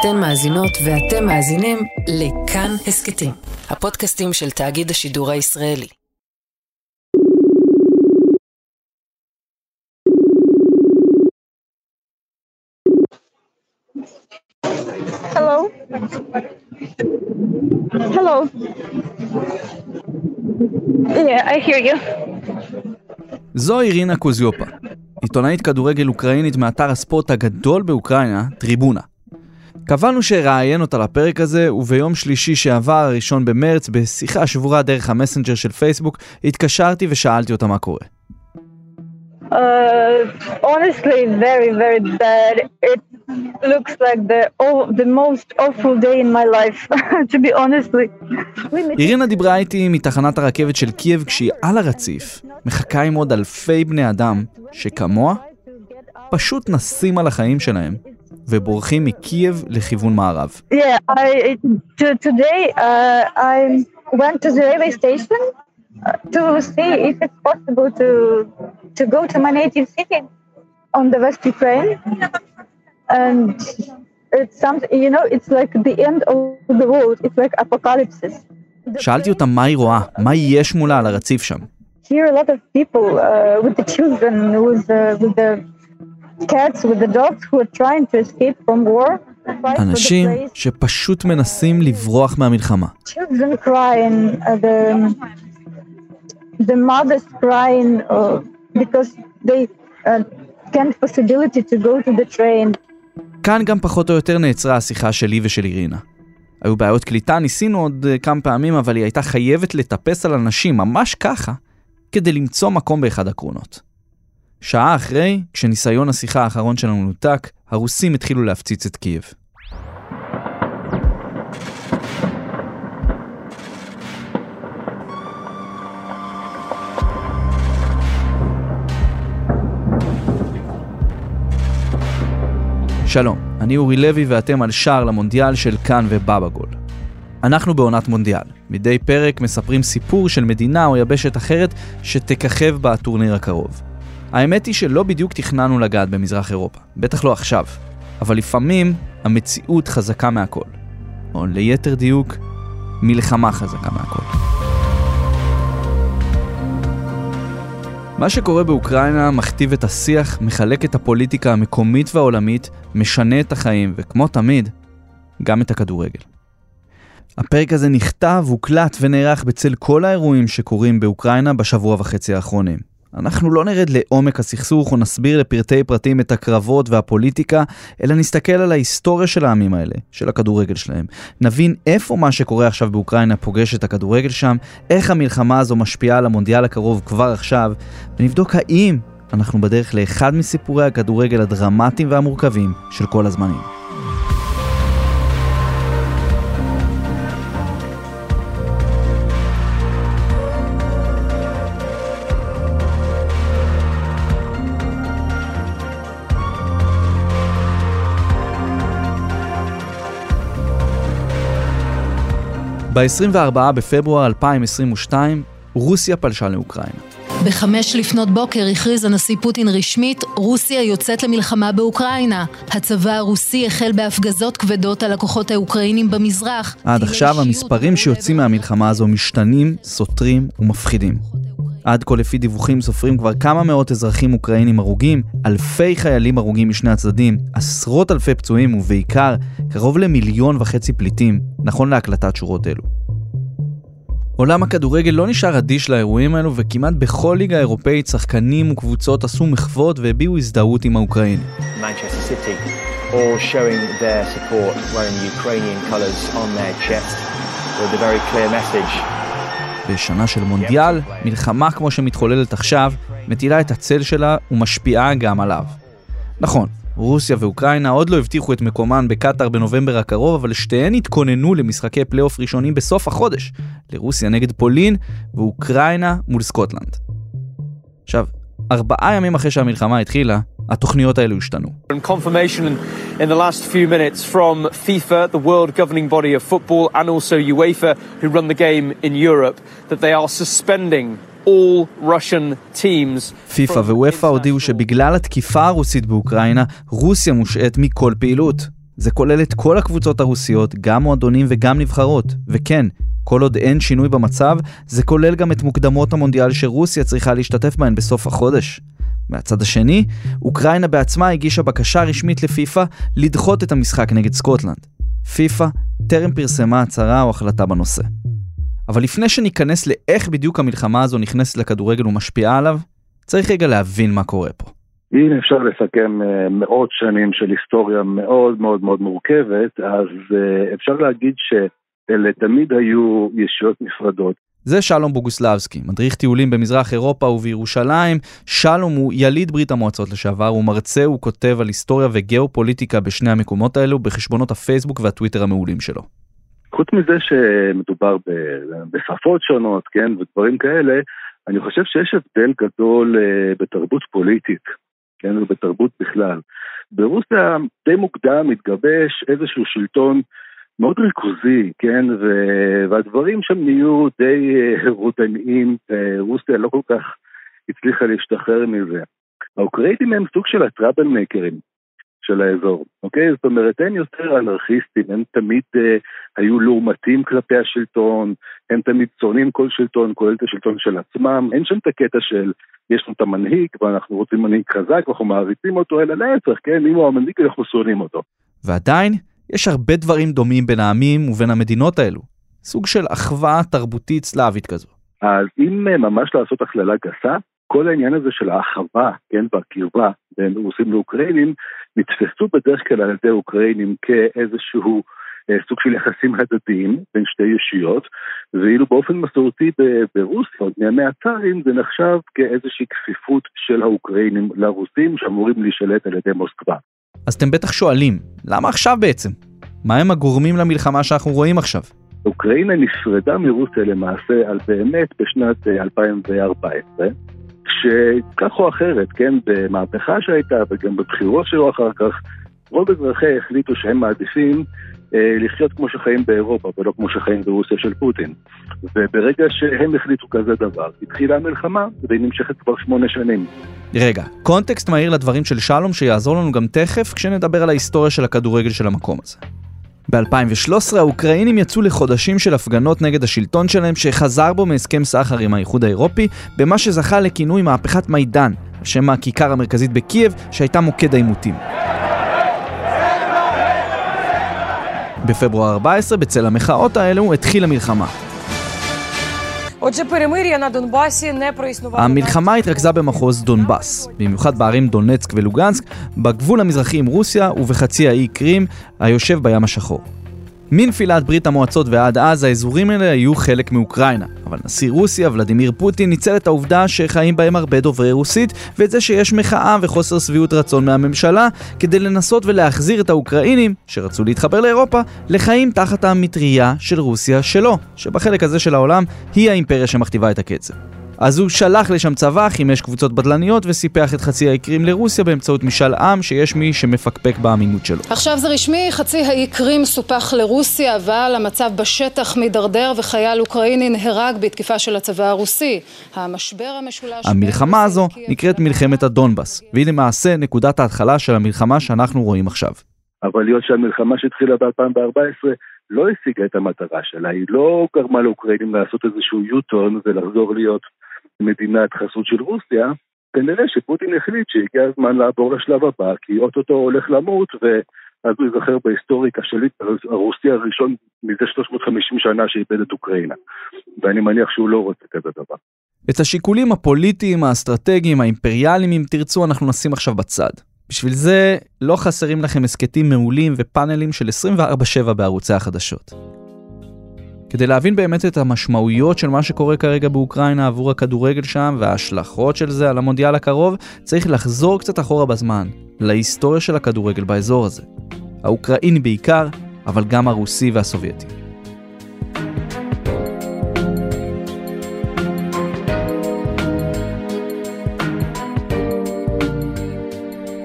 אתן מאזינות ואתם מאזינים לכאן הסכתים, הפודקאסטים של תאגיד השידור הישראלי. Hello. Hello. Yeah, I hear you. זו אירינה קוזיופה, עיתונאית כדורגל אוקראינית מאתר הספורט הגדול באוקראינה, טריבונה. קבענו שאראיין אותה לפרק הזה, וביום שלישי שעבר, הראשון במרץ, בשיחה שבורה דרך המסנג'ר של פייסבוק, התקשרתי ושאלתי אותה מה קורה. Uh, honestly, very, very bad. It looks like the oh, the most awful day in my life, to be honestly. אירינה דיברה איתי מתחנת הרכבת של קייב כשהיא על הרציף, מחכה עם עוד אלפי בני אדם, שכמוה, פשוט נסים על החיים שלהם, ובורחים מקייב לכיוון מערב. Yeah, I to, today uh, I went to the railway station uh, to see if it's possible to to go to my native city on the West Ukraine, and it's something you know it's like the end of the world. It's like apocalypse. שאלתי אותה מה היא רואה, מה יש מולה על הרציף שם. Here a lot of people uh, with the children, with the, with the אנשים. שפשוט מנסים לברוח מהמלחמה. children crying, uh, the the mothers crying uh, because they uh, can't possibility to go to the train. כאן גם פחות או יותר נעצרה השיחה שלי ושל אירינה. היו בעיות קליטה, ניסינו עוד אה, כמה פעמים, אבל היא הייתה חייבת לטפס על אנשים, ממש ככה, כדי למצוא מקום באחד הקרונות. שעה אחרי, כשניסיון השיחה האחרון שלנו נותק, הרוסים התחילו להפציץ את קייב. שלום, אני אורי לוי ואתם על שער למונדיאל של כאן ובבגול. אנחנו בעונת מונדיאל. מדי פרק מספרים סיפור של מדינה או יבשת אחרת שתככב בטורניר הקרוב. האמת היא שלא בדיוק תכננו לגעת במזרח אירופה, בטח לא עכשיו, אבל לפעמים המציאות חזקה מהכל. או ליתר דיוק, מלחמה חזקה מהכל. מה שקורה באוקראינה מכתיב את השיח, מחלק את הפוליטיקה המקומית והעולמית, משנה את החיים, וכמו תמיד, גם את הכדורגל. הפרק הזה נכתב, הוקלט ונערך בצל כל האירועים שקורים באוקראינה בשבוע וחצי האחרונים. אנחנו לא נרד לעומק הסכסוך או נסביר לפרטי פרטים את הקרבות והפוליטיקה, אלא נסתכל על ההיסטוריה של העמים האלה, של הכדורגל שלהם. נבין איפה מה שקורה עכשיו באוקראינה פוגש את הכדורגל שם, איך המלחמה הזו משפיעה על המונדיאל הקרוב כבר עכשיו, ונבדוק האם אנחנו בדרך לאחד מסיפורי הכדורגל הדרמטיים והמורכבים של כל הזמנים. ב-24 בפברואר 2022, רוסיה פלשה לאוקראינה. בחמש לפנות בוקר הכריז הנשיא פוטין רשמית, רוסיה יוצאת למלחמה באוקראינה. הצבא הרוסי החל בהפגזות כבדות על הכוחות האוקראינים במזרח. עד עכשיו המספרים שיוצאים מהמלחמה הזו משתנים, סותרים ומפחידים. עד כה לפי דיווחים סופרים כבר כמה מאות אזרחים אוקראינים הרוגים, אלפי חיילים הרוגים משני הצדדים, עשרות אלפי פצועים ובעיקר קרוב למיליון וחצי פליטים, נכון להקלטת שורות אלו. עולם הכדורגל לא נשאר אדיש לאירועים האלו וכמעט בכל ליגה אירופאית שחקנים וקבוצות עשו מחוות והביעו הזדהות עם האוקראינים. All showing their support, wearing Ukrainian colours on their chest with a very clear message. בשנה של מונדיאל, מלחמה כמו שמתחוללת עכשיו, מטילה את הצל שלה ומשפיעה גם עליו. נכון, רוסיה ואוקראינה עוד לא הבטיחו את מקומן בקטאר בנובמבר הקרוב, אבל שתיהן התכוננו למשחקי פלייאוף ראשונים בסוף החודש, לרוסיה נגד פולין ואוקראינה מול סקוטלנד. עכשיו, ארבעה ימים אחרי שהמלחמה התחילה, התוכניות האלו השתנו. In, the last few minutes from FIFA, the world governing body of football, and also UEFA, who run the game in Europe, that they are suspending all Russian teams. פיפ"א ווופ"א הודיעו שבגלל התקיפה הרוסית באוקראינה, רוסיה מושעת מכל פעילות. זה כולל את כל הקבוצות הרוסיות, גם מועדונים וגם נבחרות. וכן, כל עוד אין שינוי במצב, זה כולל גם את מוקדמות המונדיאל שרוסיה צריכה להשתתף בהן בסוף החודש. מהצד השני, אוקראינה בעצמה הגישה בקשה רשמית לפיפ"א לדחות את המשחק נגד סקוטלנד. פיפ"א טרם פרסמה הצהרה או החלטה בנושא. אבל לפני שניכנס לאיך בדיוק המלחמה הזו נכנסת לכדורגל ומשפיעה עליו, צריך רגע להבין מה קורה פה. אם אפשר לסכם אה, מאות שנים של היסטוריה מאוד מאוד מאוד מורכבת, אז אה, אפשר להגיד שאלה תמיד היו ישויות נפרדות. זה שלום בוגוסלבסקי, מדריך טיולים במזרח אירופה ובירושלים. שלום הוא יליד ברית המועצות לשעבר, הוא מרצה, הוא כותב על היסטוריה וגיאופוליטיקה בשני המקומות האלו בחשבונות הפייסבוק והטוויטר המעולים שלו. חוץ מזה שמדובר בשפות שונות, כן, ודברים כאלה, אני חושב שיש הבדל גדול אה, בתרבות פוליטית, כן, ובתרבות בכלל. ברוסיה די מוקדם התגבש איזשהו שלטון מאוד ריכוזי, כן, והדברים שם נהיו די אה, רודניים, רוסיה לא כל כך הצליחה להשתחרר מזה. האוקראינים הם סוג של הטראבל מייקרים של האזור, אוקיי? זאת אומרת, הם יותר אנרכיסטים, הם תמיד אה, היו לעומתים כלפי השלטון, הם תמיד צורנים כל שלטון, כולל את השלטון של עצמם, אין שם את הקטע של יש לנו את המנהיג ואנחנו רוצים מנהיג חזק ואנחנו מעריצים אותו, אלא להפך, כן? אם הוא המנהיג אנחנו שונאים אותו. ועדיין, יש הרבה דברים דומים בין העמים ובין המדינות האלו. סוג של אחווה תרבותית סלאבית כזו. אז אם אה, ממש לעשות הכללה גסה, כל העניין הזה של האחווה, כן, והקרבה בין רוסים לאוקראינים, נתפסו בדרך כלל על ידי אוקראינים כאיזשהו אה, סוג של יחסים הדדיים בין שתי ישויות, ואילו באופן מסורתי ברוסיה, עוד מימי הצארים, זה נחשב כאיזושהי כפיפות של האוקראינים לרוסים שאמורים להישלט על ידי מוסקבה. אז אתם בטח שואלים, למה עכשיו בעצם? מה הם הגורמים למלחמה שאנחנו רואים עכשיו? אוקראינה נפרדה מרוסיה למעשה על באמת בשנת 2014, אה, שכך או אחרת, כן, במהפכה שהייתה וגם בבחירות שלו אחר כך, רוב אזרחי החליטו שהם מעדיפים לחיות כמו שחיים באירופה ולא כמו שחיים ברוסיה של פוטין. וברגע שהם החליטו כזה דבר, התחילה המלחמה והיא נמשכת כבר שמונה שנים. רגע, קונטקסט מהיר לדברים של שלום שיעזור לנו גם תכף כשנדבר על ההיסטוריה של הכדורגל של המקום הזה. ב-2013 האוקראינים יצאו לחודשים של הפגנות נגד השלטון שלהם שחזר בו מהסכם סחר עם האיחוד האירופי במה שזכה לכינוי מהפכת מידן, על שם הכיכר המרכזית בקייב שהייתה מוקד העימותים. בפברואר 14, בצל המחאות האלו, התחילה מלחמה. המלחמה התרכזה במחוז דונבאס, במיוחד בערים דונצק ולוגנסק, בגבול המזרחי עם רוסיה ובחצי האי קרים, היושב בים השחור. מנפילת ברית המועצות ועד אז האזורים האלה היו חלק מאוקראינה, אבל נשיא רוסיה, ולדימיר פוטין, ניצל את העובדה שחיים בהם הרבה דוברי רוסית, ואת זה שיש מחאה וחוסר שביעות רצון מהממשלה, כדי לנסות ולהחזיר את האוקראינים, שרצו להתחבר לאירופה, לחיים תחת המטריה של רוסיה שלו, שבחלק הזה של העולם היא האימפריה שמכתיבה את הקצב. אז הוא שלח לשם צבא, חימש קבוצות בדלניות וסיפח את חצי האי קרים לרוסיה באמצעות משאל עם שיש מי שמפקפק באמינות שלו. עכשיו זה רשמי, חצי האי קרים סופח לרוסיה, אבל המצב בשטח מידרדר וחייל אוקראיני נהרג בתקיפה של הצבא הרוסי. המשבר המשולש... המלחמה הזו נקראת מלחמת הדונבאס, והיא למעשה נקודת ההתחלה של המלחמה שאנחנו רואים עכשיו. אבל להיות שהמלחמה שהתחילה ב-2014 לא השיגה את המטרה שלה, היא לא גרמה לאוקראינים לעשות איזשהו יוטון ולחזור להיות מדינת חסות של רוסיה, כנראה שפוטין החליט שהגיע הזמן לעבור לשלב הבא, כי אוטוטו הולך למות, ואז הוא ייזכר בהיסטוריקה שלי, הרוסי הראשון מזה 350 שנה שאיבד את אוקראינה. ואני מניח שהוא לא רוצה כזה דבר. את השיקולים הפוליטיים, האסטרטגיים, האימפריאליים, אם תרצו, אנחנו נשים עכשיו בצד. בשביל זה לא חסרים לכם הסכתים מעולים ופאנלים של 24/7 בערוצי החדשות. כדי להבין באמת את המשמעויות של מה שקורה כרגע באוקראינה עבור הכדורגל שם וההשלכות של זה על המונדיאל הקרוב, צריך לחזור קצת אחורה בזמן, להיסטוריה של הכדורגל באזור הזה. האוקראיני בעיקר, אבל גם הרוסי והסובייטי.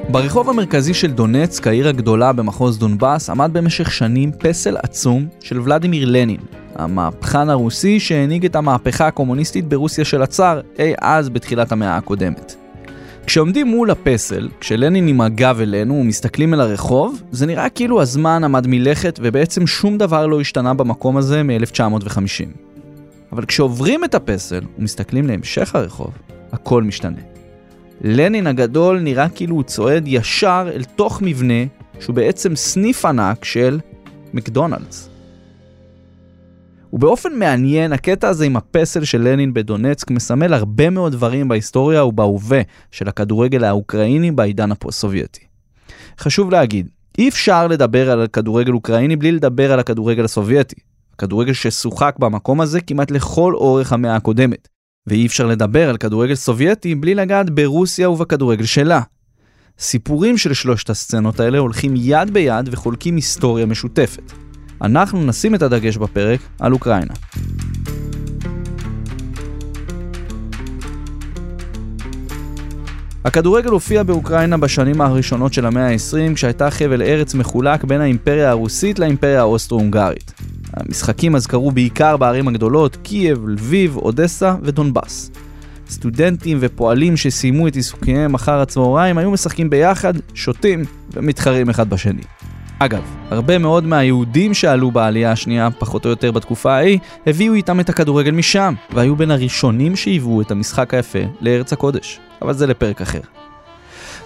ברחוב המרכזי של דונצק, העיר הגדולה במחוז דונבאס, עמד במשך שנים פסל עצום של ולדימיר לנין, המהפכן הרוסי שהנהיג את המהפכה הקומוניסטית ברוסיה של הצאר, אי אז בתחילת המאה הקודמת. כשעומדים מול הפסל, כשלנין עם הגב אלינו ומסתכלים אל הרחוב, זה נראה כאילו הזמן עמד מלכת ובעצם שום דבר לא השתנה במקום הזה מ-1950. אבל כשעוברים את הפסל ומסתכלים להמשך הרחוב, הכל משתנה. לנין הגדול נראה כאילו הוא צועד ישר אל תוך מבנה שהוא בעצם סניף ענק של מקדונלדס. ובאופן מעניין, הקטע הזה עם הפסל של לנין בדונצק מסמל הרבה מאוד דברים בהיסטוריה ובהווה של הכדורגל האוקראיני בעידן הפוסט-סובייטי. חשוב להגיד, אי אפשר לדבר על כדורגל אוקראיני בלי לדבר על הכדורגל הסובייטי. הכדורגל ששוחק במקום הזה כמעט לכל אורך המאה הקודמת. ואי אפשר לדבר על כדורגל סובייטי בלי לגעת ברוסיה ובכדורגל שלה. סיפורים של שלושת הסצנות האלה הולכים יד ביד וחולקים היסטוריה משותפת. אנחנו נשים את הדגש בפרק על אוקראינה. הכדורגל הופיע באוקראינה בשנים הראשונות של המאה ה-20 כשהייתה חבל ארץ מחולק בין האימפריה הרוסית לאימפריה האוסטרו-הונגרית. המשחקים אז קרו בעיקר בערים הגדולות קייב, לביב, אודסה ודונבאס. סטודנטים ופועלים שסיימו את עיסוקיהם אחר הצהריים היו משחקים ביחד, שותים ומתחרים אחד בשני. אגב, הרבה מאוד מהיהודים שעלו בעלייה השנייה, פחות או יותר בתקופה ההיא, הביאו איתם את הכדורגל משם, והיו בין הראשונים שהיוו את המשחק היפה לארץ הקודש. אבל זה לפרק אחר.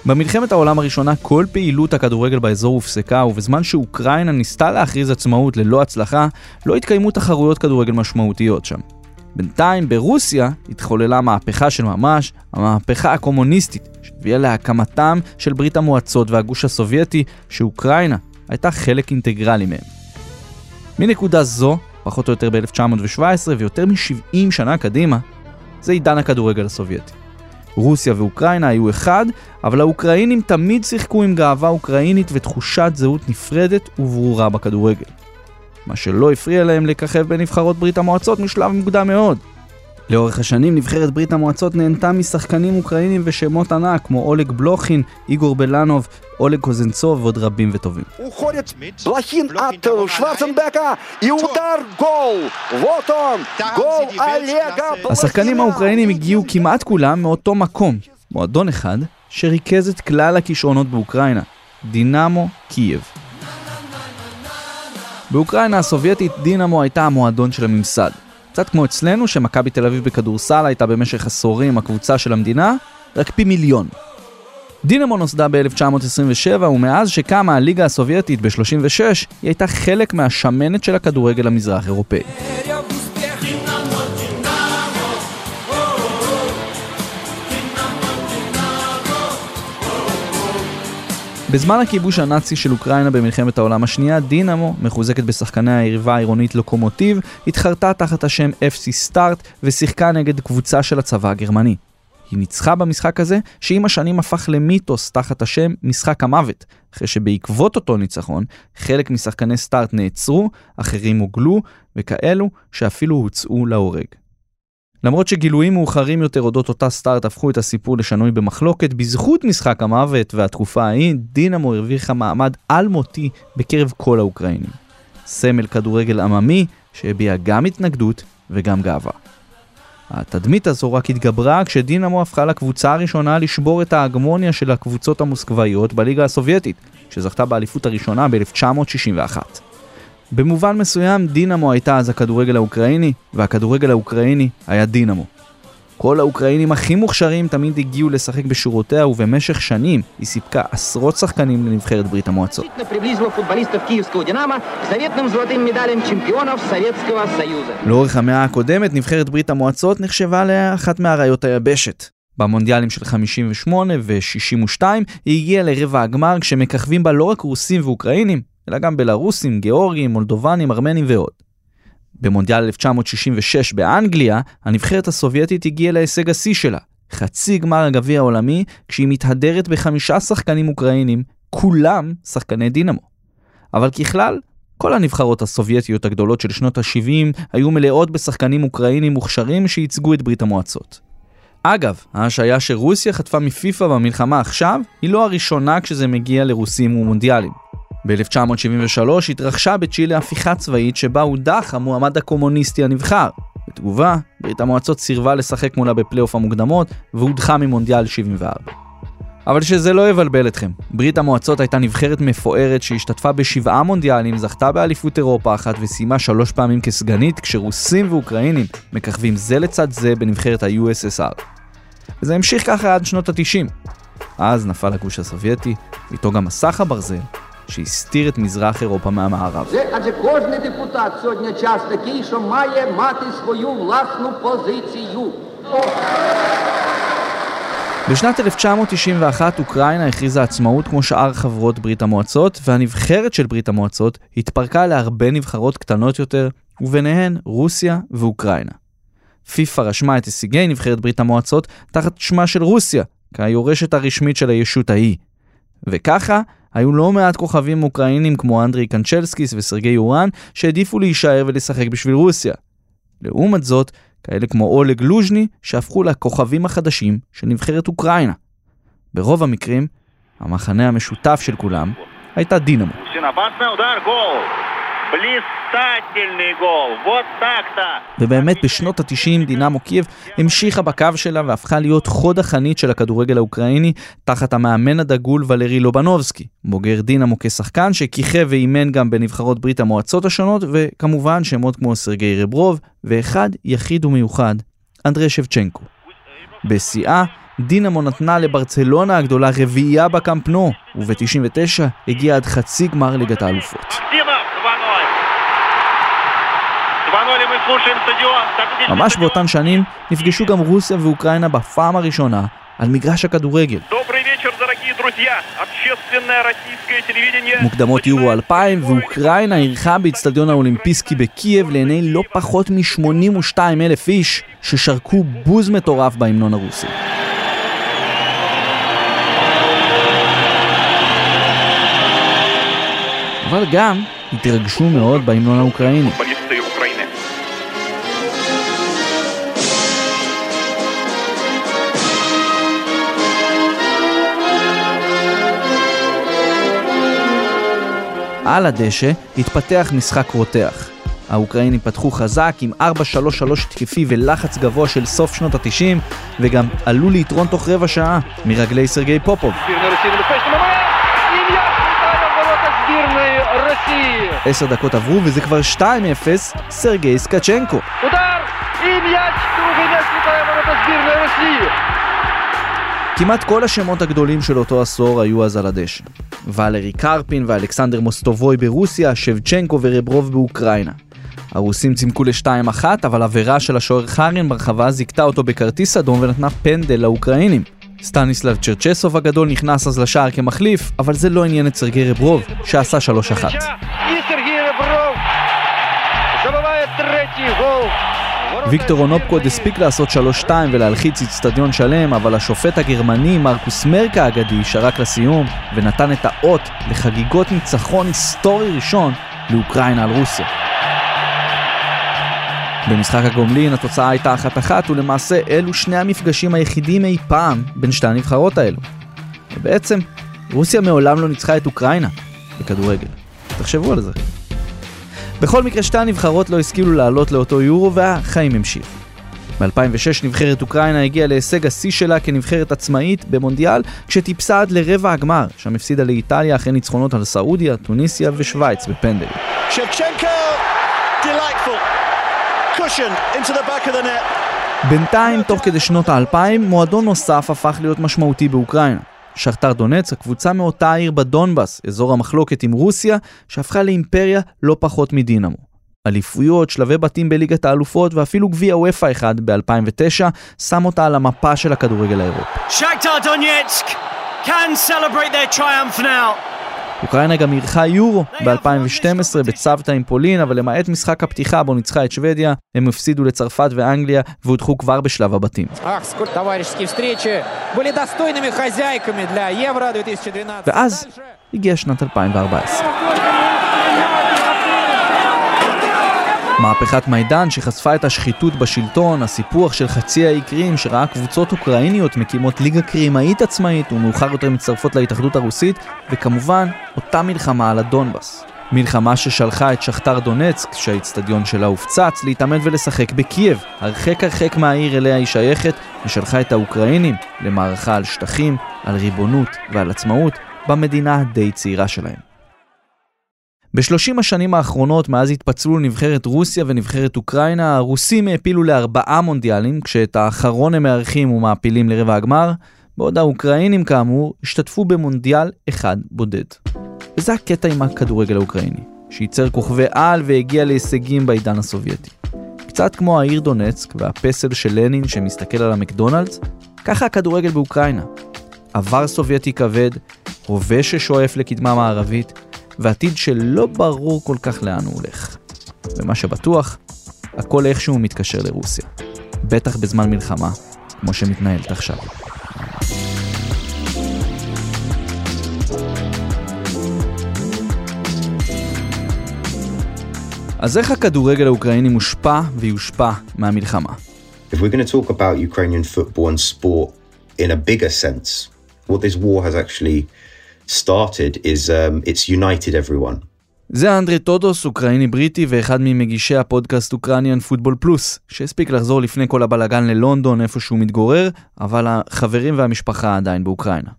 במלחמת העולם הראשונה כל פעילות הכדורגל באזור הופסקה, ובזמן שאוקראינה ניסתה להכריז עצמאות ללא הצלחה, לא התקיימו תחרויות כדורגל משמעותיות שם. בינתיים ברוסיה התחוללה מהפכה של ממש, המהפכה הקומוניסטית, שהביאה להקמתם של ברית המועצות והגוש הסובייטי, שאוקראינה הייתה חלק אינטגרלי מהם. מנקודה זו, פחות או יותר ב-1917 ויותר מ-70 שנה קדימה, זה עידן הכדורגל הסובייטי. רוסיה ואוקראינה היו אחד, אבל האוקראינים תמיד שיחקו עם גאווה אוקראינית ותחושת זהות נפרדת וברורה בכדורגל. מה שלא הפריע להם לככב בנבחרות ברית המועצות משלב מוקדם מאוד. לאורך השנים נבחרת ברית המועצות נהנתה משחקנים אוקראינים ושמות ענק כמו אולג בלוכין, איגור בלנוב, אולג קוזנצוב ועוד רבים וטובים. השחקנים האוקראינים הגיעו כמעט כולם מאותו מקום, מועדון אחד שריכז את כלל הכישרונות באוקראינה, דינמו קייב. באוקראינה הסובייטית דינמו הייתה המועדון של הממסד. קצת כמו אצלנו, שמכבי תל אביב בכדורסל הייתה במשך עשורים הקבוצה של המדינה, רק פי מיליון. דינמו נוסדה ב-1927, ומאז שקמה הליגה הסובייטית ב-36, היא הייתה חלק מהשמנת של הכדורגל המזרח אירופאי. בזמן הכיבוש הנאצי של אוקראינה במלחמת העולם השנייה, דינמו, מחוזקת בשחקני היריבה העירונית לוקומוטיב, התחרתה תחת השם FC סטארט ושיחקה נגד קבוצה של הצבא הגרמני. היא ניצחה במשחק הזה, שעם השנים הפך למיתוס תחת השם משחק המוות, אחרי שבעקבות אותו ניצחון, חלק משחקני סטארט נעצרו, אחרים הוגלו, וכאלו שאפילו הוצאו להורג. למרות שגילויים מאוחרים יותר אודות אותה סטארט הפכו את הסיפור לשנוי במחלוקת, בזכות משחק המוות והתקופה ההיא, דינמו הרוויחה מעמד אלמותי בקרב כל האוקראינים. סמל כדורגל עממי שהביע גם התנגדות וגם גאווה. התדמית הזו רק התגברה כשדינמו הפכה לקבוצה הראשונה לשבור את ההגמוניה של הקבוצות המוסקבאיות בליגה הסובייטית, שזכתה באליפות הראשונה ב-1961. במובן מסוים דינמו הייתה אז הכדורגל האוקראיני, והכדורגל האוקראיני היה דינמו. כל האוקראינים הכי מוכשרים תמיד הגיעו לשחק בשורותיה, ובמשך שנים היא סיפקה עשרות שחקנים לנבחרת ברית המועצות. לאורך המאה הקודמת נבחרת ברית המועצות נחשבה לאחת מאריות היבשת. במונדיאלים של 58 ו-62 היא הגיעה לרבע הגמר כשמככבים בה לא רק רוסים ואוקראינים, אלא גם בלרוסים, גיאורגים, מולדובנים, ארמנים ועוד. במונדיאל 1966 באנגליה, הנבחרת הסובייטית הגיעה להישג השיא שלה, חצי גמר הגביע העולמי, כשהיא מתהדרת בחמישה שחקנים אוקראינים, כולם שחקני דינמו. אבל ככלל, כל הנבחרות הסובייטיות הגדולות של שנות ה-70 היו מלאות בשחקנים אוקראינים מוכשרים שייצגו את ברית המועצות. אגב, ההשעיה שרוסיה חטפה מפיפ"א במלחמה עכשיו, היא לא הראשונה כשזה מגיע לרוסים ומונדיאלים. ב-1973 התרחשה בצ'ילה הפיכה צבאית שבה הודח המועמד הקומוניסטי הנבחר. בתגובה, ברית המועצות סירבה לשחק מולה בפלייאוף המוקדמות והודחה ממונדיאל 74. אבל שזה לא יבלבל אתכם, ברית המועצות הייתה נבחרת מפוארת שהשתתפה בשבעה מונדיאלים, זכתה באליפות אירופה אחת וסיימה שלוש פעמים כסגנית, כשרוסים ואוקראינים מככבים זה לצד זה בנבחרת ה-USSR. וזה המשיך ככה עד שנות ה-90. אז נפל הגוש הסובייטי, ואיתו גם מסך הברזל, שהסתיר את מזרח אירופה מהמערב. בשנת 1991 אוקראינה הכריזה עצמאות כמו שאר חברות ברית המועצות, והנבחרת של ברית המועצות התפרקה להרבה נבחרות קטנות יותר, וביניהן רוסיה ואוקראינה. פיפ"א רשמה את הישגי נבחרת ברית המועצות תחת שמה של רוסיה, כיורשת הרשמית של הישות ההיא. וככה, היו לא מעט כוכבים אוקראינים כמו אנדרי קנצ'לסקיס וסרגי יורן שהעדיפו להישאר ולשחק בשביל רוסיה. לעומת זאת, כאלה כמו אולג לוז'ני שהפכו לכוכבים החדשים של נבחרת אוקראינה. ברוב המקרים, המחנה המשותף של כולם הייתה דינמו. Блистательный гол, вот так-то. ובאמת בשנות ה-90 דינמו קייב המשיכה בקו שלה והפכה להיות חוד החנית של הכדורגל האוקראיני תחת המאמן הדגול ולרי לובנובסקי, בוגר דינמו כשחקן שכיכב ואימן גם בנבחרות ברית המועצות השונות וכמובן שמות כמו סרגי רברוב ואחד יחיד ומיוחד, אנדרי שבצ'נקו. בשיאה דינמו נתנה לברצלונה הגדולה רביעייה בקמפנו, וב-99 הגיעה עד חצי גמר ליגת האלופות. ממש באותן שנים נפגשו גם רוסיה ואוקראינה בפעם הראשונה על מגרש הכדורגל. מוקדמות יורו 2000 ואוקראינה אירחה באיצטדיון האולימפיסקי בקייב לעיני לא פחות מ-82 אלף איש ששרקו בוז מטורף בהמנון הרוסי. אבל גם התרגשו מאוד בהמנון האוקראיני. על הדשא התפתח משחק רותח. האוקראינים פתחו חזק עם 4-3-3 התקפי ולחץ גבוה של סוף שנות ה-90 וגם עלו ליתרון תוך רבע שעה מרגלי סרגי פופוב. עשר דקות עברו וזה כבר 2-0 סרגי סקצ'נקו. כמעט כל השמות הגדולים של אותו עשור היו אז על הדשא. ולרי קרפין ואלכסנדר מוסטובוי ברוסיה, שבצ'נקו ורברוב באוקראינה. הרוסים צימקו ל-2-1, אבל עבירה של השוער חרין ברחבה זיכתה אותו בכרטיס אדום ונתנה פנדל לאוקראינים. סטניסלב צ'רצ'סוב הגדול נכנס אז לשער כמחליף, אבל זה לא עניין את סרגי רברוב, שעשה 3-1. ויקטור אונופקו עוד הספיק לעשות 3-2 ולהלחיץ אצטדיון שלם, אבל השופט הגרמני מרקוס מרקה האגדי שרק לסיום, ונתן את האות לחגיגות ניצחון היסטורי ראשון לאוקראינה על רוסיה. במשחק הגומלין התוצאה הייתה אחת אחת, ולמעשה אלו שני המפגשים היחידים אי פעם בין שתי הנבחרות האלו. ובעצם, רוסיה מעולם לא ניצחה את אוקראינה בכדורגל. תחשבו על זה. בכל מקרה שתי הנבחרות לא השכילו לעלות לאותו יורו והחיים המשיכו. ב-2006 נבחרת אוקראינה הגיעה להישג השיא שלה כנבחרת עצמאית במונדיאל, כשטיפסה עד לרבע הגמר, שם הפסידה לאיטליה אחרי ניצחונות על סעודיה, טוניסיה ושווייץ בפנדלים. בינתיים, תוך כדי שנות האלפיים, מועדון נוסף הפך להיות משמעותי באוקראינה. שכתר דונץ, הקבוצה מאותה העיר בדונבאס, אזור המחלוקת עם רוסיה, שהפכה לאימפריה לא פחות מדינמו. אליפויות, שלבי בתים בליגת האלופות ואפילו גביע וופא אחד ב-2009 שם אותה על המפה של הכדורגל האירופי. Shakhtar Donetsk can celebrate their triumph now. אוקראינה גם אירחה יורו ב-2012 בצוותא עם פולין, אבל למעט משחק הפתיחה בו ניצחה את שוודיה, הם הפסידו לצרפת ואנגליה והודחו כבר בשלב הבתים. ואז הגיעה שנת 2014. מהפכת מיידן שחשפה את השחיתות בשלטון, הסיפוח של חצי האי קרים שראה קבוצות אוקראיניות מקימות ליגה קרימאית עצמאית ומאוחר יותר מצטרפות להתאחדות הרוסית, וכמובן, אותה מלחמה על הדונבאס. מלחמה ששלחה את שכתר דונצק, שהאיצטדיון שלה הופצץ, להתאמן ולשחק בקייב, הרחק הרחק מהעיר אליה היא שייכת, ושלחה את האוקראינים למערכה על שטחים, על ריבונות ועל עצמאות במדינה הדי צעירה שלהם. בשלושים השנים האחרונות, מאז התפצלו נבחרת רוסיה ונבחרת אוקראינה, הרוסים העפילו לארבעה מונדיאלים, כשאת האחרון הם מארחים ומעפילים לרבע הגמר, בעוד האוקראינים כאמור השתתפו במונדיאל אחד בודד. וזה הקטע עם הכדורגל האוקראיני, שייצר כוכבי על והגיע להישגים בעידן הסובייטי. קצת כמו העיר דונצק והפסל של לנין שמסתכל על המקדונלדס, ככה הכדורגל באוקראינה. עבר סובייטי כבד, הווה ששואף לקדמה מערבית, ועתיד שלא ברור כל כך לאן הוא הולך. ומה שבטוח, הכל איכשהו מתקשר לרוסיה. בטח בזמן מלחמה, כמו שמתנהלת עכשיו. אז איך הכדורגל האוקראיני מושפע ויושפע מהמלחמה? If we're going to talk about Ukrainian football and sport in a sense, started is um, it's united everyone. זה אנדרי טודוס, אוקראיני בריטי ואחד ממגישי הפודקאסט אוקראניאן פוטבול פלוס, שהספיק לחזור לפני כל הבלאגן ללונדון איפה שהוא מתגורר, אבל החברים והמשפחה עדיין באוקראינה.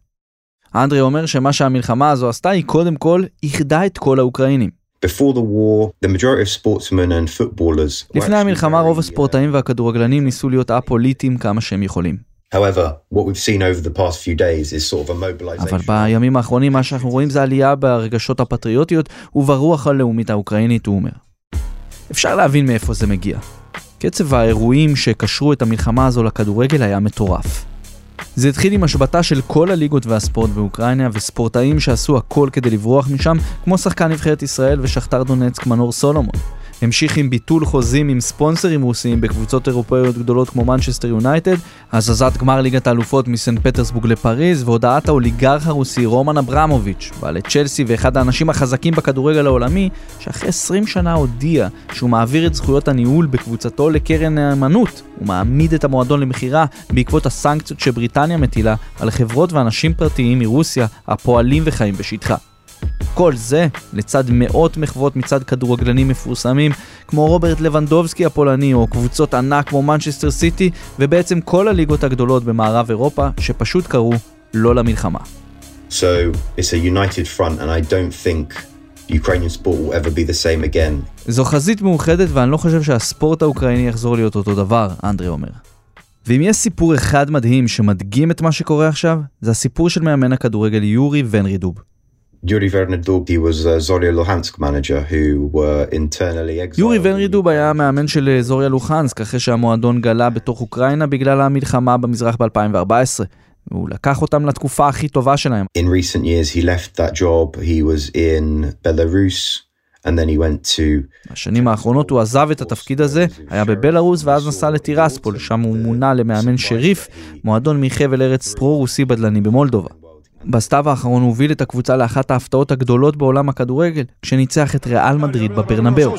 אנדרי אומר שמה שהמלחמה הזו עשתה היא קודם כל איחדה את כל האוקראינים. Before the war, the majority of sportsmen and footballers were לפני המלחמה רוב uh, הספורטאים והכדורגלנים ניסו להיות א-פוליטיים כמה שהם יכולים. אבל בימים האחרונים מה שאנחנו רואים זה עלייה ברגשות הפטריוטיות וברוח הלאומית האוקראינית, הוא אומר. אפשר להבין מאיפה זה מגיע. קצב האירועים שקשרו את המלחמה הזו לכדורגל היה מטורף. זה התחיל עם השבתה של כל הליגות והספורט באוקראינה וספורטאים שעשו הכל כדי לברוח משם, כמו שחקן נבחרת ישראל ושכתר דונצק מנור סולומון. המשיך עם ביטול חוזים עם ספונסרים רוסיים בקבוצות אירופאיות גדולות כמו מנצ'סטר יונייטד, הזזת גמר ליגת האלופות מסן פטרסבורג לפריז, והודעת האוליגרך הרוסי רומן אברמוביץ', בעל צ'לסי ואחד האנשים החזקים בכדורגל העולמי, שאחרי 20 שנה הודיע שהוא מעביר את זכויות הניהול בקבוצתו לקרן נאמנות, ומעמיד את המועדון למכירה בעקבות הסנקציות שבריטניה מטילה על חברות ואנשים פרטיים מרוסיה הפועלים וחיים בשטחה. כל זה לצד מאות מחוות מצד כדורגלנים מפורסמים כמו רוברט לבנדובסקי הפולני או קבוצות ענק כמו מנצ'סטר סיטי ובעצם כל הליגות הגדולות במערב אירופה שפשוט קראו לא למלחמה. So it's a united front, and I don't think Ukrainian sport will ever be the same again. זו חזית מאוחדת ואני לא חושב שהספורט האוקראיני יחזור להיות אותו דבר, אנדרי אומר. ואם יש סיפור אחד מדהים שמדגים את מה שקורה עכשיו, זה הסיפור של מאמן הכדורגל יורי ונרידוב. Yuri Vernadolski was a Zorya Luhansk manager who were internally exiled. יורי ונרידוב היה המאמן של אה, זוריה לוחנסק אחרי שהמועדון גלה בתוך אוקראינה בגלל המלחמה במזרח ב-2014. והוא לקח אותם לתקופה הכי טובה שלהם. In recent years, he left that job. He was in Belarus, and then he went to בשנים האחרונות הוא עזב את התפקיד הזה, היה בבלארוס ואז נסע לטירספול, שם הוא מונה למאמן שריף, מועדון מחבל ארץ פרו-רוסי בדלני במולדובה. בסתיו האחרון הוא הוביל את הקבוצה לאחת ההפתעות הגדולות בעולם הכדורגל, כשניצח את ריאל מדריד בברנבאו.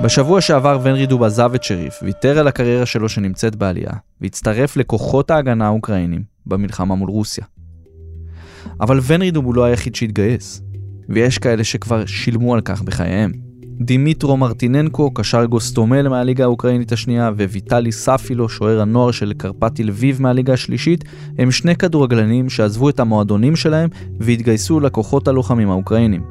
בשבוע שעבר ונרידוב עזב את שריף, ויתר על הקריירה שלו שנמצאת בעלייה, והצטרף לכוחות ההגנה האוקראינים במלחמה מול רוסיה. אבל ונרידוב הוא לא היחיד שהתגייס, ויש כאלה שכבר שילמו על כך בחייהם. דימיטרו מרטיננקו, קשר גוסטומל מהליגה האוקראינית השנייה, וויטלי ספילו, שוער הנוער של קרפטי לביב מהליגה השלישית, הם שני כדורגלנים שעזבו את המועדונים שלהם והתגייסו לכוחות הלוחמים האוקראינים.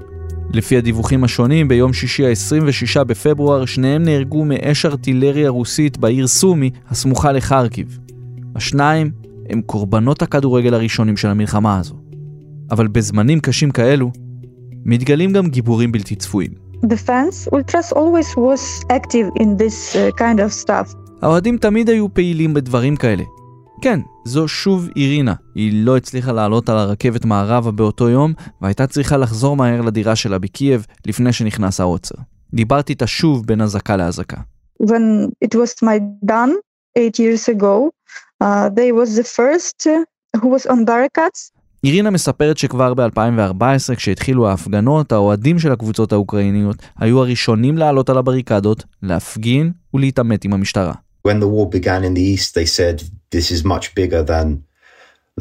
לפי הדיווחים השונים, ביום שישי ה-26 בפברואר, שניהם נהרגו מאש ארטילריה רוסית בעיר סומי, הסמוכה לחרקיב. השניים הם קורבנות הכדורגל הראשונים של המלחמה הזו. אבל בזמנים קשים כאלו, מתגלים גם גיבורים בלתי צפויים. The fans, ultras always was active in this uh, kind of stuff. האוהדים תמיד היו פעילים בדברים כאלה. כן, זו שוב אירינה. היא לא הצליחה לעלות על הרכבת מערבה באותו יום, והייתה צריכה לחזור מהר לדירה שלה בקייב לפני שנכנס העוצר. דיברתי איתה שוב בין אזעקה לאזעקה. When it was Maidan eight years ago, uh, they was the first uh, who was on barricades. אירינה מספרת שכבר ב-2014, כשהתחילו ההפגנות, האוהדים של הקבוצות האוקראיניות היו הראשונים לעלות על הבריקדות, להפגין ולהתעמת עם המשטרה. When the war began in the East, they said, this is much bigger than,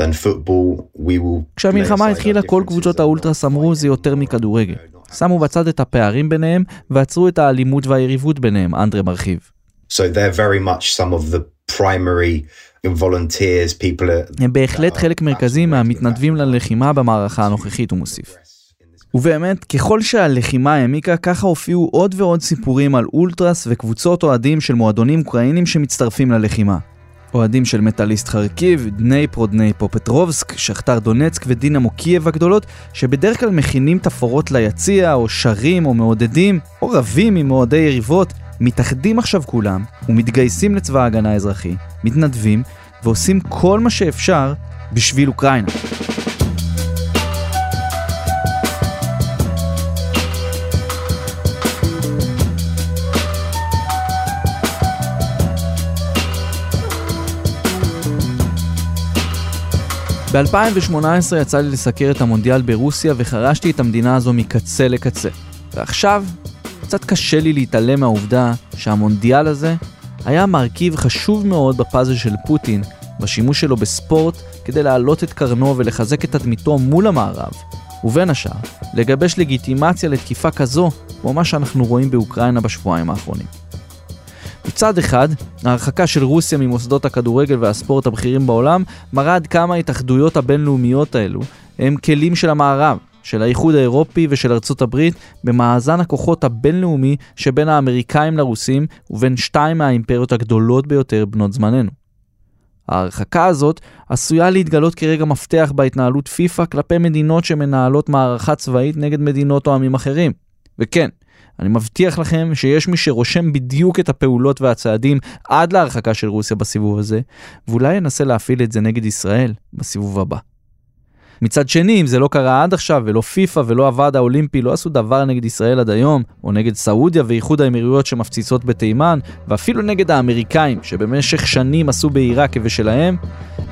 than football, we will... כשהמלחמה התחילה, כל קבוצות האולטרס אמרו זה יותר מכדורגל. שמו בצד את הפערים ביניהם, ועצרו את האלימות והיריבות ביניהם, אנדרה מרחיב. So they're very much some of the primary. הם בהחלט חלק מרכזי מהמתנדבים ללחימה במערכה הנוכחית, הוא מוסיף. ובאמת, ככל שהלחימה העמיקה, ככה הופיעו עוד ועוד סיפורים על אולטרס וקבוצות אוהדים של מועדונים אוקראינים שמצטרפים ללחימה. אוהדים של מטאליסט חרקיב, דנייפרו דנייפרופטרובסק, שחטאר דונצק ודינמו קייב הגדולות, שבדרך כלל מכינים תפאורות ליציע, או שרים או מעודדים, או רבים עם אוהדי יריבות, מתאחדים עכשיו כולם, ומתגייסים לצבא ההגנה האזרחי, מתנדבים, ועושים כל מה שאפשר בשביל אוקראינה. ב-2018 יצא לי לסקר את המונדיאל ברוסיה וחרשתי את המדינה הזו מקצה לקצה. ועכשיו, קצת קשה לי להתעלם מהעובדה שהמונדיאל הזה היה מרכיב חשוב מאוד בפאזל של פוטין, בשימוש שלו בספורט כדי להעלות את קרנו ולחזק את תדמיתו מול המערב, ובין השאר, לגבש לגיטימציה לתקיפה כזו, כמו מה שאנחנו רואים באוקראינה בשבועיים האחרונים. מצד אחד, ההרחקה של רוסיה ממוסדות הכדורגל והספורט הבכירים בעולם מראה עד כמה ההתאחדויות הבינלאומיות האלו הם כלים של המערב, של האיחוד האירופי ושל ארצות הברית במאזן הכוחות הבינלאומי שבין האמריקאים לרוסים ובין שתיים מהאימפריות הגדולות ביותר בנות זמננו. ההרחקה הזאת עשויה להתגלות כרגע מפתח בהתנהלות פיפ"א כלפי מדינות שמנהלות מערכה צבאית נגד מדינות או עמים אחרים. וכן, אני מבטיח לכם שיש מי שרושם בדיוק את הפעולות והצעדים עד להרחקה של רוסיה בסיבוב הזה, ואולי ינסה להפעיל את זה נגד ישראל בסיבוב הבא. מצד שני, אם זה לא קרה עד עכשיו, ולא פיפ"א ולא הוועד האולימפי לא עשו דבר נגד ישראל עד היום, או נגד סעודיה ואיחוד האמירויות שמפציצות בתימן, ואפילו נגד האמריקאים, שבמשך שנים עשו בעיראק כבשלהם,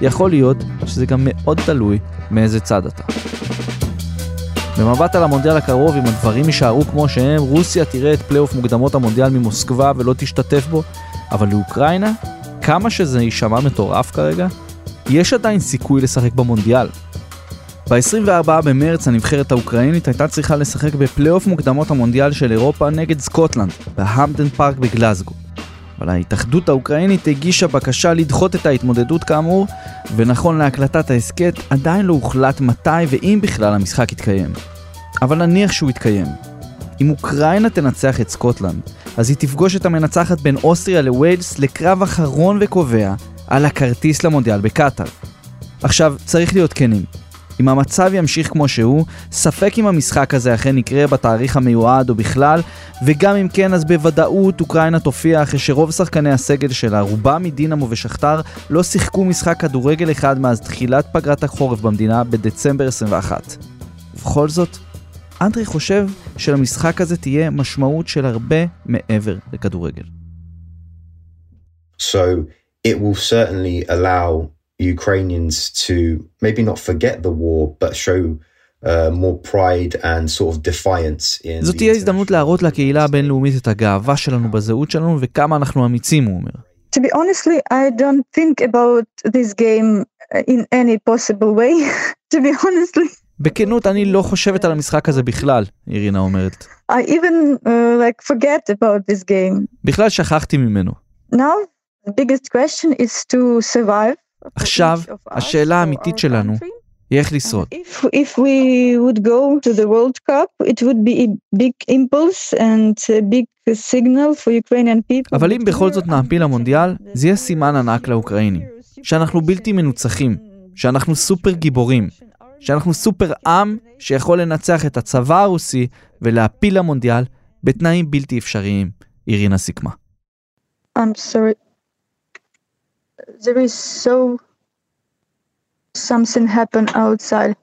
יכול להיות שזה גם מאוד תלוי מאיזה צד אתה. במבט על המונדיאל הקרוב, אם הדברים יישארו כמו שהם, רוסיה תראה את פלייאוף מוקדמות המונדיאל ממוסקבה ולא תשתתף בו, אבל לאוקראינה, כמה שזה יישמע מטורף כרגע, יש עדיין סיכוי לשחק במונדיאל. ב-24 במרץ הנבחרת האוקראינית הייתה צריכה לשחק בפלייאוף מוקדמות המונדיאל של אירופה נגד סקוטלנד, בהמפדן פארק בגלזגו. אבל ההתאחדות האוקראינית הגישה בקשה לדחות את ההתמודדות כאמור, ונכון להקלטת ההסכת עדיין לא הוחלט מתי ואם בכלל המשחק יתקיים. אבל נניח שהוא יתקיים. אם אוקראינה תנצח את סקוטלנד, אז היא תפגוש את המנצחת בין אוסטריה לווילס לקרב אחרון וקובע על הכרטיס למונדיאל בקטאר. עכשיו, צריך להיות כנים. אם המצב ימשיך כמו שהוא, ספק אם המשחק הזה אכן יקרה בתאריך המיועד או בכלל, וגם אם כן אז בוודאות אוקראינה תופיע אחרי שרוב שחקני הסגל שלה, רובם מדינמו ושכתר, לא שיחקו משחק כדורגל אחד מאז תחילת פגרת החורף במדינה בדצמבר 21. ובכל זאת, אנדרי חושב שלמשחק הזה תהיה משמעות של הרבה מעבר לכדורגל. So it will certainly allow Ukrainians to maybe not forget the war, but show uh, more pride and sort of defiance in זאת תהיה הזדמנות להראות לקהילה הבינלאומית את הגאווה שלנו בזהות שלנו וכמה אנחנו אמיצים, הוא אומר. To be honestly, I don't think about this game in any possible way, to be honestly. בכנות, אני לא חושבת על המשחק הזה בכלל, אירינה אומרת. I even uh, like forget about this game. בכלל שכחתי ממנו. Now, the biggest question is to survive. עכשיו, השאלה האמיתית שלנו היא איך לשרוד. If, if we would go to the World Cup, it would be a big impulse and a big signal for Ukrainian people. אבל אם בכל זאת נעפיל למונדיאל, זה יהיה סימן ענק לאוקראינים. שאנחנו בלתי מנוצחים, שאנחנו סופר גיבורים, שאנחנו סופר עם שיכול לנצח את הצבא הרוסי ולהפיל למונדיאל בתנאים בלתי אפשריים, אירינה סיכמה. I'm sorry. There is so something happen outside.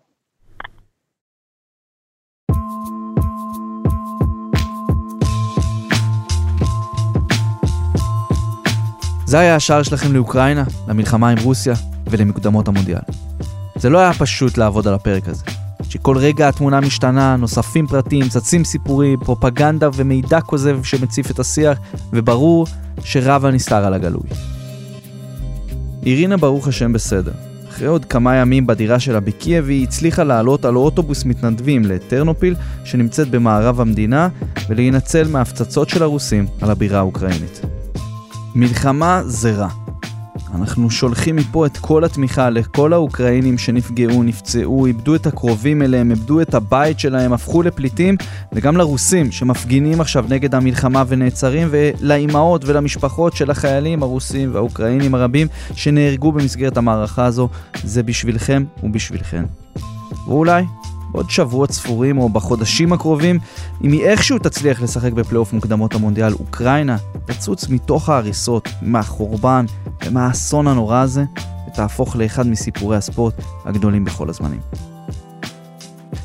זה היה השער שלכם לאוקראינה, למלחמה עם רוסיה ולמקדמות המונדיאל. זה לא היה פשוט לעבוד על הפרק הזה. שכל רגע התמונה משתנה, נוספים פרטים, צצים סיפורים, פרופגנדה ומידע כוזב שמציף את השיח, וברור שרב הנסתר על הגלוי. אירינה ברוך השם בסדר. אחרי עוד כמה ימים בדירה שלה בקייב היא הצליחה לעלות על אוטובוס מתנדבים לטרנופיל שנמצאת במערב המדינה ולהינצל מההפצצות של הרוסים על הבירה האוקראינית. מלחמה זה רע. אנחנו שולחים מפה את כל התמיכה לכל האוקראינים שנפגעו, נפצעו, איבדו את הקרובים אליהם, איבדו את הבית שלהם, הפכו לפליטים, וגם לרוסים שמפגינים עכשיו נגד המלחמה ונעצרים, ולאימהות ולמשפחות של החיילים הרוסים והאוקראינים הרבים שנהרגו במסגרת המערכה הזו, זה בשבילכם ובשבילכם. ואולי בעוד שבועות ספורים או בחודשים הקרובים, אם היא איכשהו תצליח לשחק בפלייאוף מוקדמות המונדיאל, אוקראינה תצוץ מתוך ההריסות, מהחורבן ומהאסון הנורא הזה, ותהפוך לאחד מסיפורי הספורט הגדולים בכל הזמנים.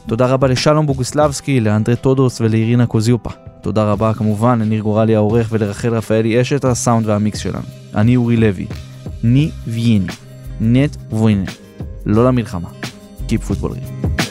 תודה רבה לשלום בוגוסלבסקי, לאנדרי טודוס ולאירינה קוזיופה. תודה רבה כמובן לניר גורלי העורך ולרחל רפאלי אשת הסאונד והמיקס שלנו. אני אורי לוי. ני וייני. נט וויני. לא למלחמה. פוטבול ריב.